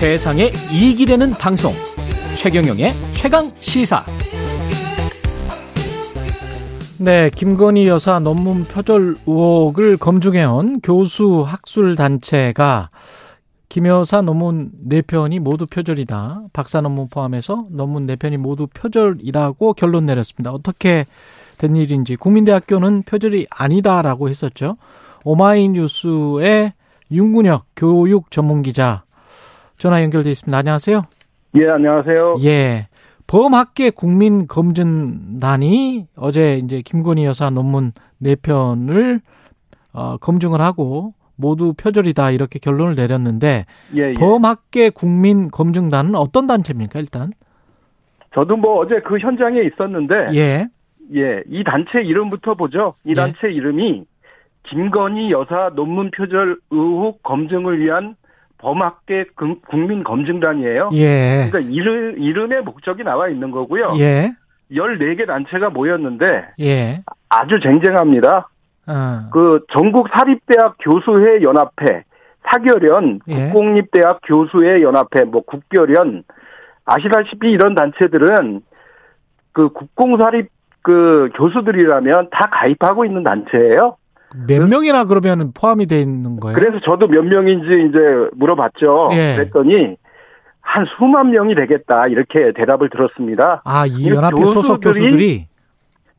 세상에 이익이 되는 방송 최경영의 최강 시사 네, 김건희 여사 논문 표절 의혹을 검증해온 교수 학술 단체가 김 여사 논문 4편이 모두 표절이다. 박사 논문 포함해서 논문 4편이 모두 표절이라고 결론 내렸습니다. 어떻게 된 일인지 국민대학교는 표절이 아니다라고 했었죠. 오마이뉴스의 윤군혁 교육 전문 기자 전화 연결돼 있습니다. 안녕하세요. 예, 안녕하세요. 예. 범학계 국민검증단이 어제 이제 김건희 여사 논문 4편을 어, 검증을 하고 모두 표절이다 이렇게 결론을 내렸는데 예, 예. 범학계 국민검증단은 어떤 단체입니까 일단? 저도 뭐 어제 그 현장에 있었는데 예. 예, 이 단체 이름부터 보죠. 이 예. 단체 이름이 김건희 여사 논문 표절 의혹 검증을 위한 범학계 금- 국민검증단이에요. 예. 그러니까 이름, 이름의 목적이 나와 있는 거고요. 예. 14개 단체가 모였는데 예. 아주 쟁쟁합니다. 어. 그 전국 사립대학 교수회 연합회, 사결연, 예. 국공립대학 교수회 연합회, 뭐 국결연 아시다시피 이런 단체들은 그 국공사립 그 교수들이라면 다 가입하고 있는 단체예요. 몇 명이나 그러면 포함이 돼 있는 거예요? 그래서 저도 몇 명인지 이제 물어봤죠. 예. 그랬더니 한 수만 명이 되겠다 이렇게 대답을 들었습니다. 아, 이이 연합회 소속 교수들이 교수들이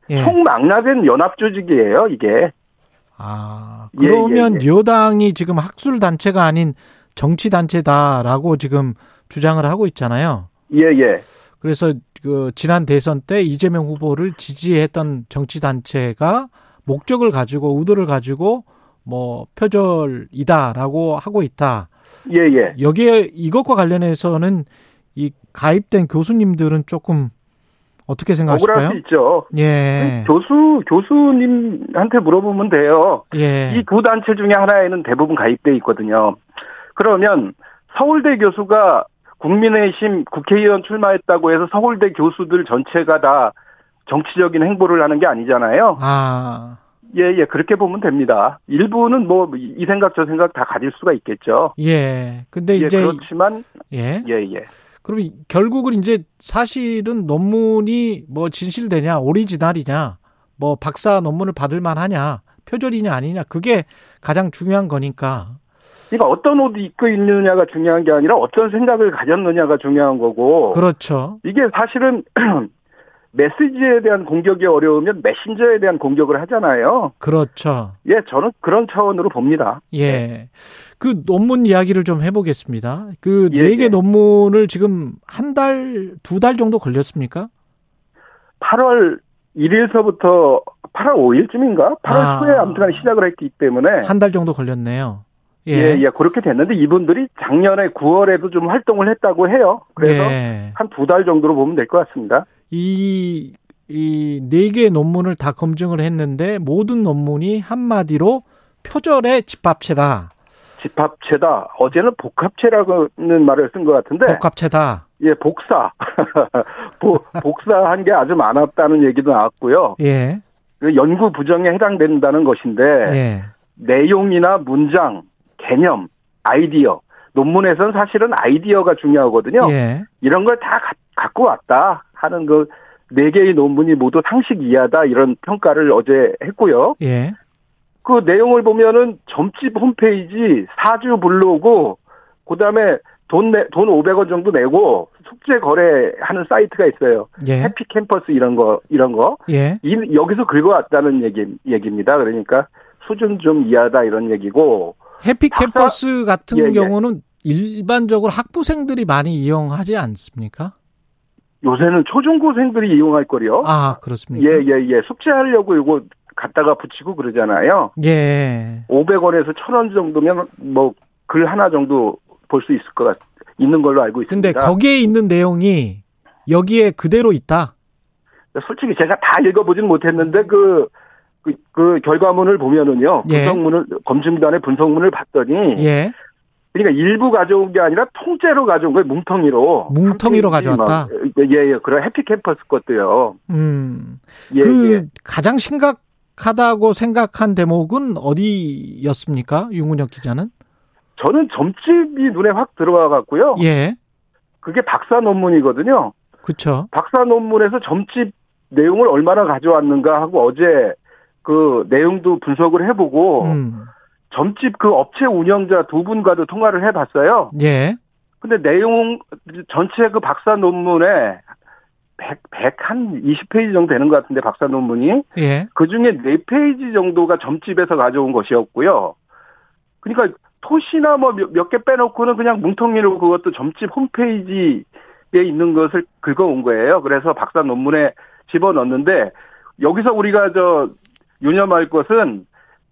예. 총망라된 연합 조직이에요, 이게. 아, 예, 그러면 예, 예. 여당이 지금 학술 단체가 아닌 정치 단체다라고 지금 주장을 하고 있잖아요. 예, 예. 그래서 그 지난 대선 때 이재명 후보를 지지했던 정치 단체가 목적을 가지고 의도를 가지고 뭐 표절이다라고 하고 있다. 예, 예. 여기에 이것과 관련해서는 이 가입된 교수님들은 조금 어떻게 억울할 생각하실까요? 수 있죠. 예. 교수 교수님한테 물어보면 돼요. 예. 이 두 단체 중에 하나에는 대부분 가입돼 있거든요. 그러면 서울대 교수가 국민의힘 국회의원 출마했다고 해서 서울대 교수들 전체가 다 정치적인 행보를 하는 게 아니잖아요. 아. 예, 예, 그렇게 보면 됩니다. 일부는 뭐 이 생각 저 생각 다 가질 수가 있겠죠. 예. 근데 예, 이제 그렇지만 예. 예, 예. 그럼 이- 결국은 이제 사실은 논문이 뭐 진실되냐, 오리지널이냐, 뭐 박사 논문을 받을 만하냐, 표절이냐 아니냐, 그게 가장 중요한 거니까. 그러니까 어떤 옷 입고 있느냐가 중요한 게 아니라 어떤 생각을 가졌느냐가 중요한 거고. 그렇죠. 이게 사실은 메시지에 대한 공격이 어려우면 메신저에 대한 공격을 하잖아요. 그렇죠. 예, 저는 그런 차원으로 봅니다. 예. 그 논문 이야기를 좀 해보겠습니다. 그 예, 네개 예. 논문을 지금 한 달, 두 달 정도 걸렸습니까? 8월 1일서부터 8월 5일쯤인가? 8월 아. 초에 아무튼 시작을 했기 때문에 한 달 정도 걸렸네요. 예, 예, 그렇게 됐는데 이분들이 작년에 9월에도 좀 활동을 했다고 해요. 그래서 예. 한두 달 정도로 보면 될 것 같습니다. 이, 이 네 개의 논문을 다 검증을 했는데 모든 논문이 한마디로 표절의 집합체다. 집합체다. 어제는 복합체라는 말을 쓴 것 같은데 복합체다. 예, 복사. 보- 복사한 게 아주 많았다는 얘기도 나왔고요. 예. 그 연구 부정에 해당된다는 것인데 예. 내용이나 문장, 개념, 아이디어 논문에서는 사실은 아이디어가 중요하거든요. 예. 이런 걸 다 갖고 왔다 하는 그 네 개의 논문이 모두 상식 이하다 이런 평가를 어제 했고요. 예. 그 내용을 보면은 점집 홈페이지 사주 블로그 그다음에 돈 내, 돈 500원 정도 내고 숙제 거래하는 사이트가 있어요. 예. 해피 캠퍼스 이런 거 이런 거 예. 이, 여기서 긁어왔다는 얘기 얘기입니다. 그러니까 수준 좀 이하다 이런 얘기고 해피 캠퍼스 같은 예, 예. 경우는 일반적으로 학부생들이 많이 이용하지 않습니까? 요새는 초중고생들이 이용할 거요. 아, 그렇습니까? 예, 예, 예. 숙제하려고 이거 갖다가 붙이고 그러잖아요. 예. 500원에서 1000원 정도면 뭐 글 하나 정도 볼 수 있을 것 같, 있는 걸로 알고 근데 있습니다. 거기에 있는 내용이 여기에 그대로 있다. 솔직히 제가 다 읽어보진 못했는데 그, 그, 그 결과문을 보면은요. 예. 분석문을, 검증단의 분석문을 봤더니. 예. 그러니까 일부 가져온 게 아니라 통째로 가져온 거예요. 뭉텅이로. 뭉텅이로 가져왔다? 막, 예, 예. 그런 해피 캠퍼스 것도요. 음. 예, 그 예. 가장 심각하다고 생각한 대목은 어디였습니까? 윤근혁 기자는? 저는 점집이 눈에 확 들어와 갖고요. 예. 그게 박사 논문이거든요. 그렇죠. 박사 논문에서 점집 내용을 얼마나 가져왔는가 하고 어제 그 내용도 분석을 해보고 음. 점집 그 업체 운영자 두 분과도 통화를 해봤어요. 예. 근데 내용 전체 그 박사 논문에 100, 100한 20페이지 정도 되는 것 같은데 박사 논문이 예. 그 중에 4페이지 정도가 점집에서 가져온 것이었고요. 그러니까 토시나 뭐 몇 개 빼놓고는 그냥 뭉텅이로 그것도 점집 홈페이지에 있는 것을 긁어온 거예요. 그래서 박사 논문에 집어넣는데 여기서 우리가 저 유념할 것은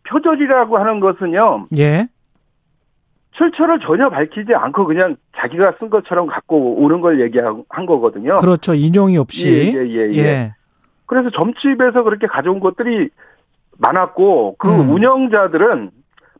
표절이라고 하는 것은요. 예. 출처를 전혀 밝히지 않고 그냥 자기가 쓴 것처럼 갖고 오는 걸 얘기한 거거든요. 그렇죠. 인용이 없이. 예, 예, 예, 예. 예. 그래서 점집에서 그렇게 가져온 것들이 많았고 그 음. 운영자들은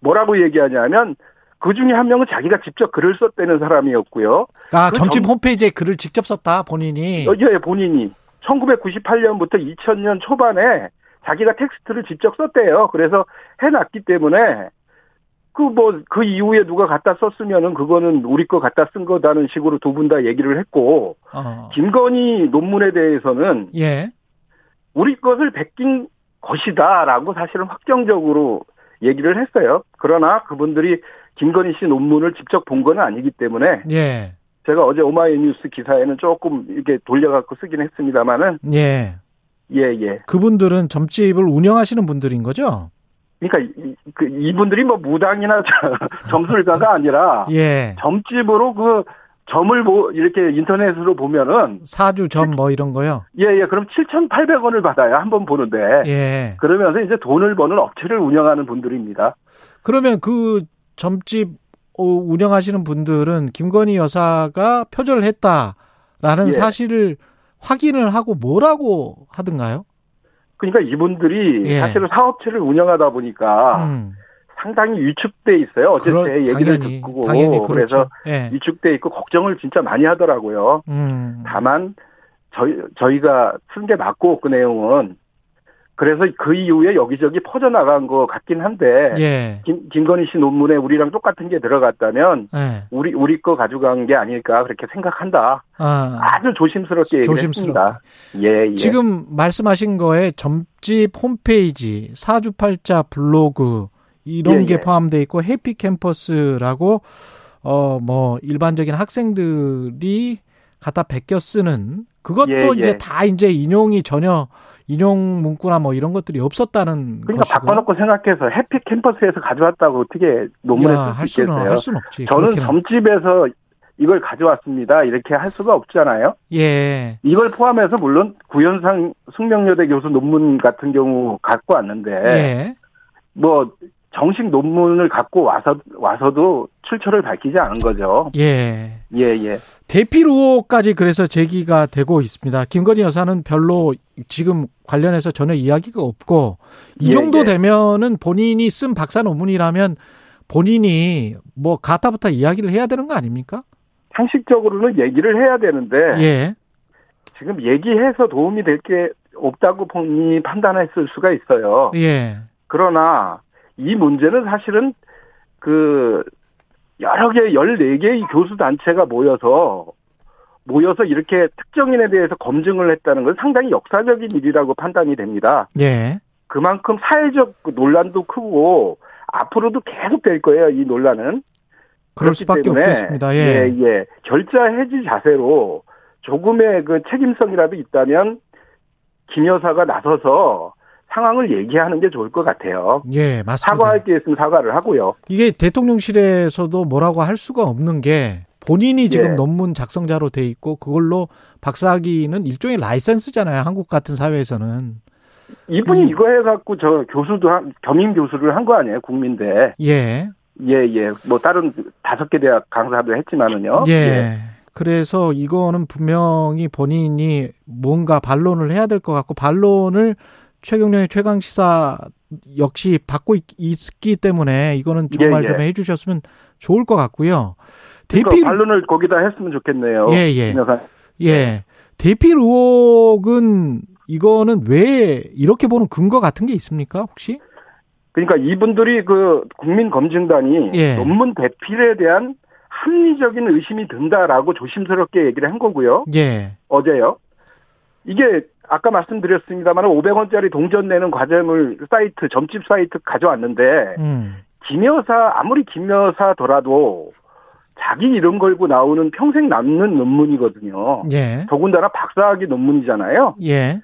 뭐라고 얘기하냐면 그 중에 한 명은 자기가 직접 글을 썼다는 사람이었고요. 아, 그 점집 점- 홈페이지에 글을 직접 썼다, 본인이. 예, 본인이 1998년부터 2000년 초반에 자기가 텍스트를 직접 썼대요. 그래서 해놨기 때문에 그 뭐 그 이후에 누가 갖다 썼으면은 그거는 우리 거 갖다 쓴 거다는 식으로 두 분 다 얘기를 했고 어. 김건희 논문에 대해서는 예. 우리 것을 베낀 것이다라고 사실은 확정적으로 얘기를 했어요. 그러나 그분들이 김건희 씨 논문을 직접 본 건 아니기 때문에 예. 제가 어제 오마이뉴스 기사에는 조금 이렇게 돌려갖고 쓰긴 했습니다만은 예. 예 예. 그분들은 점집을 운영하시는 분들인 거죠? 그러니까 이, 그 이분들이 뭐 무당이나 저- 점술가가 아니라 예. 점집으로 그 점을 뭐 이렇게 인터넷으로 보면은 사주 점 뭐 이런 거요? 예 예 그럼 7,800원을 받아요 한번 보는데 예. 그러면서 이제 돈을 버는 업체를 운영하는 분들입니다. 그러면 그 점집 어, 운영하시는 분들은 김건희 여사가 표절했다라는 예. 사실을 확인을 하고 뭐라고 하던가요? 그러니까 이분들이 예. 사실은 사업체를 운영하다 보니까 음. 상당히 위축돼 있어요. 그럴- 제 얘기를 당연히, 듣고 당연히 그래서 그렇죠. 예. 위축돼 있고 걱정을 진짜 많이 하더라고요. 음. 다만 저희 저희가 쓴 게 맞고 그 내용은 그래서 그 이후에 여기저기 퍼져나간 것 같긴 한데 예. 김, 김건희 씨 논문에 우리랑 똑같은 게 들어갔다면 예. 우리 우리 거 가져간 게 아닐까 그렇게 생각한다. 아. 아주 조심스럽게. 했습니다. 예, 예. 지금 말씀하신 거에 점집 홈페이지, 사주팔자 블로그 이런 예, 게 예. 포함되어 있고 해피 캠퍼스라고 어 뭐 일반적인 학생들이 갖다 베껴 쓰는 그것도 예, 이제 예. 다 이제 인용이 전혀 인용 문구나 뭐 이런 것들이 없었다는 그러니까 것이고. 바꿔놓고 생각해서 해피 캠퍼스에서 가져왔다고 어떻게 논문에 쓸 수 있겠어요? 할 수는 없지. 저는 그렇게는. 점집에서 이걸 가져왔습니다. 이렇게 할 수가 없잖아요. 예. 이걸 포함해서 물론 구현상 숙명여대 교수 논문 같은 경우 갖고 왔는데 예. 뭐 정식 논문을 갖고 와서 와서도 출처를 밝히지 않은 거죠. 예. 예, 예. 대필 의혹까지 그래서 제기가 되고 있습니다. 김건희 여사는 별로 지금 관련해서 전혀 이야기가 없고 이 예, 정도 예. 되면은 본인이 쓴 박사 논문이라면 본인이 뭐 가타부타 이야기를 해야 되는 거 아닙니까? 상식적으로는 얘기를 해야 되는데 예. 지금 얘기해서 도움이 될 게 없다고 본인이 판단했을 수가 있어요. 예. 그러나 이 문제는 사실은 그 여러 개 14개의 교수 단체가 모여서 모여서 이렇게 특정인에 대해서 검증을 했다는 건 상당히 역사적인 일이라고 판단이 됩니다. 예. 그만큼 사회적 그 논란도 크고 앞으로도 계속 될 거예요, 이 논란은. 그럴 수밖에 때문에 없겠습니다. 예. 예, 예. 결자 해지 자세로 조금의 그 책임성이라도 있다면 김 여사가 나서서 상황을 얘기하는 게 좋을 것 같아요. 예, 맞습니다. 사과할 게 있으면 사과를 하고요. 이게 대통령실에서도 뭐라고 할 수가 없는 게 본인이 지금 예. 논문 작성자로 돼 있고 그걸로 박사학위는 일종의 라이센스잖아요. 한국 같은 사회에서는. 이분이 음. 이거 해갖고 저 교수도 한, 겸임 교수를 한 거 아니에요, 국민대. 예. 예, 예. 뭐 다른 다섯 개 대학 강사도 했지만은요. 예. 그래서 이거는 분명히 본인이 뭔가 반론을 해야 될 것 같고 반론을 최경련의 최강 시사 역시 받고 있, 기 때문에 이거는 정말 예, 예. 좀 해주셨으면 좋을 것 같고요. 그러니까 대필 반론을 거기다 했으면 좋겠네요. 예, 예. 김 여사. 예 대필 의혹은 이거는 왜 이렇게 보는 근거 같은 게 있습니까 혹시? 그러니까 이분들이 그 국민검증단이 예. 논문 대필에 대한 합리적인 의심이 든다라고 조심스럽게 얘기를 한 거고요. 예. 어제요. 이게 아까 말씀드렸습니다만 500원짜리 동전 내는 과정을 사이트 점집 사이트 가져왔는데 음. 김 여사 아무리 김 여사더라도 자기 이름 걸고 나오는 평생 남는 논문이거든요. 예. 더군다나 박사학위 논문이잖아요. 예.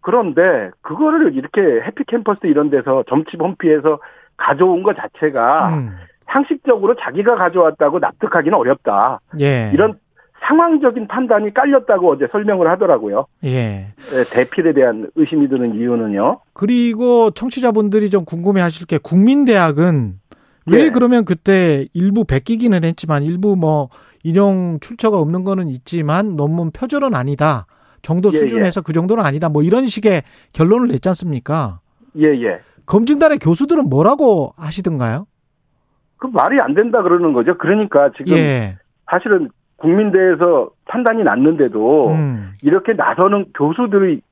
그런데 그거를 이렇게 해피캠퍼스 이런 데서 점집 홈피에서 가져온 것 자체가 음. 상식적으로 자기가 가져왔다고 납득하기는 어렵다. 예. 이런 상황적인 판단이 깔렸다고 어제 설명을 하더라고요. 예. 예, 대필에 대한 의심이 드는 이유는요. 그리고 청취자분들이 좀 궁금해 하실 게 국민대학은 왜 예. 그러면 그때 일부 베끼기는 했지만 일부 뭐 인용 출처가 없는 거는 있지만 논문 표절은 아니다. 정도 예, 수준에서 그 정도는 아니다. 뭐 이런 식의 결론을 냈지 않습니까? 예, 예. 검증단의 교수들은 뭐라고 하시던가요? 그 말이 안 된다 그러는 거죠. 그러니까 지금 예. 사실은 국민대에서 판단이 났는데도 음. 이렇게 나서는 교수들이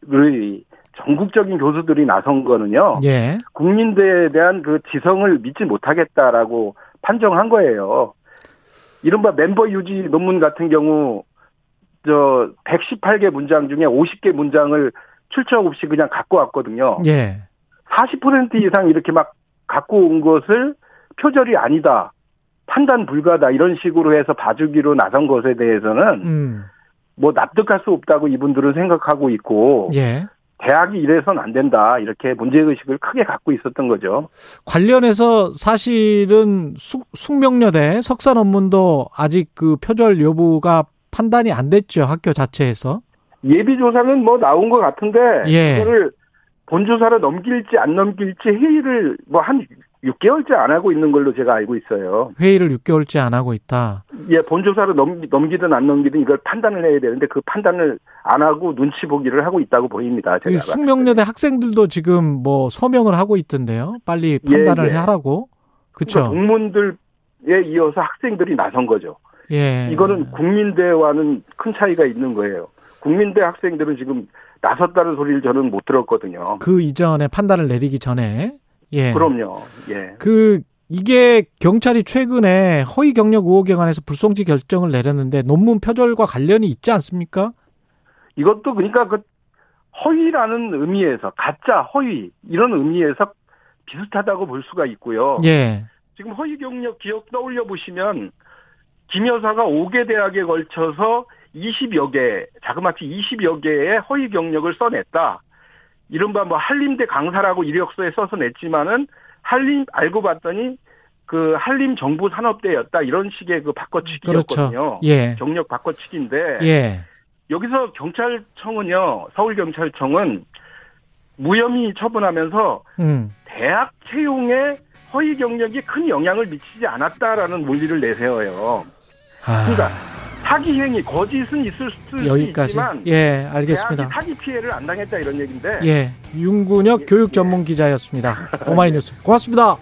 전국적인 교수들이 나선 거는요. 예. 국민대에 대한 그 지성을 믿지 못하겠다라고 판정한 거예요. 이른바 멤버 유지 논문 같은 경우 저 118개 문장 중에 50개 문장을 출처 없이 그냥 갖고 왔거든요. 예. 40% 이상 이렇게 막 갖고 온 것을 표절이 아니다. 판단 불가다. 이런 식으로 해서 봐주기로 나선 것에 대해서는 음. 뭐 납득할 수 없다고 이분들은 생각하고 있고 예. 대학이 이래선 안 된다. 이렇게 문제의식을 크게 갖고 있었던 거죠. 관련해서 사실은 숙, 숙명여대 석사 논문도 아직 그 표절 여부가 판단이 안 됐죠. 학교 자체에서. 예비 조사는 뭐 나온 것 같은데 예. 이거를 본조사를 넘길지 안 넘길지 회의를 뭐 한 6개월째 안 하고 있는 걸로 제가 알고 있어요. 회의를 6개월째 안 하고 있다. 예, 본조사를 넘기, 넘기든 안 넘기든 이걸 판단을 해야 되는데 그 판단을 안 하고 눈치 보기를 하고 있다고 보입니다. 제가 이 숙명여대 학생들도 지금 뭐 서명을 하고 있던데요. 빨리 판단을 예, 예. 하라고. 그러니까 그렇죠. 국문들에 이어서 학생들이 나선 거죠. 예. 이거는 국민대와는 큰 차이가 있는 거예요. 국민대 학생들은 지금 나섰다는 소리를 저는 못 들었거든요. 그 이전에 판단을 내리기 전에 예. 그럼요. 예. 그 이게 경찰이 최근에 허위 경력 의혹에 관해서 불송치 결정을 내렸는데 논문 표절과 관련이 있지 않습니까? 이것도 그러니까 그 허위라는 의미에서 가짜 허위 이런 의미에서 비슷하다고 볼 수가 있고요. 예. 지금 허위 경력 기억 떠올려 보시면 김 여사가 5개 대학에 걸쳐서 20여 개, 자그마치 20여 개의 허위 경력을 써냈다. 이른바 뭐 한림대 강사라고 이력서에 써서 냈지만은 한림 알고 봤더니 그 한림 정부 산업대였다 이런 식의 그 바꿔치기였거든요. 그렇죠. 예. 경력 바꿔치기인데 예. 여기서 경찰청은요, 서울 경찰청은 무혐의 처분하면서 음. 대학 채용에 허위 경력이 큰 영향을 미치지 않았다라는 논리를 내세워요. 아, 그러니까 사기 행위, 거짓은 있을 수 여기까지. 있지만 예, 알겠습니다. 사기 피해를 안 당했다 이런 얘기인데 예. 윤군혁 예, 교육 예. 전문 기자였습니다. 오마이뉴스. 고맙습니다.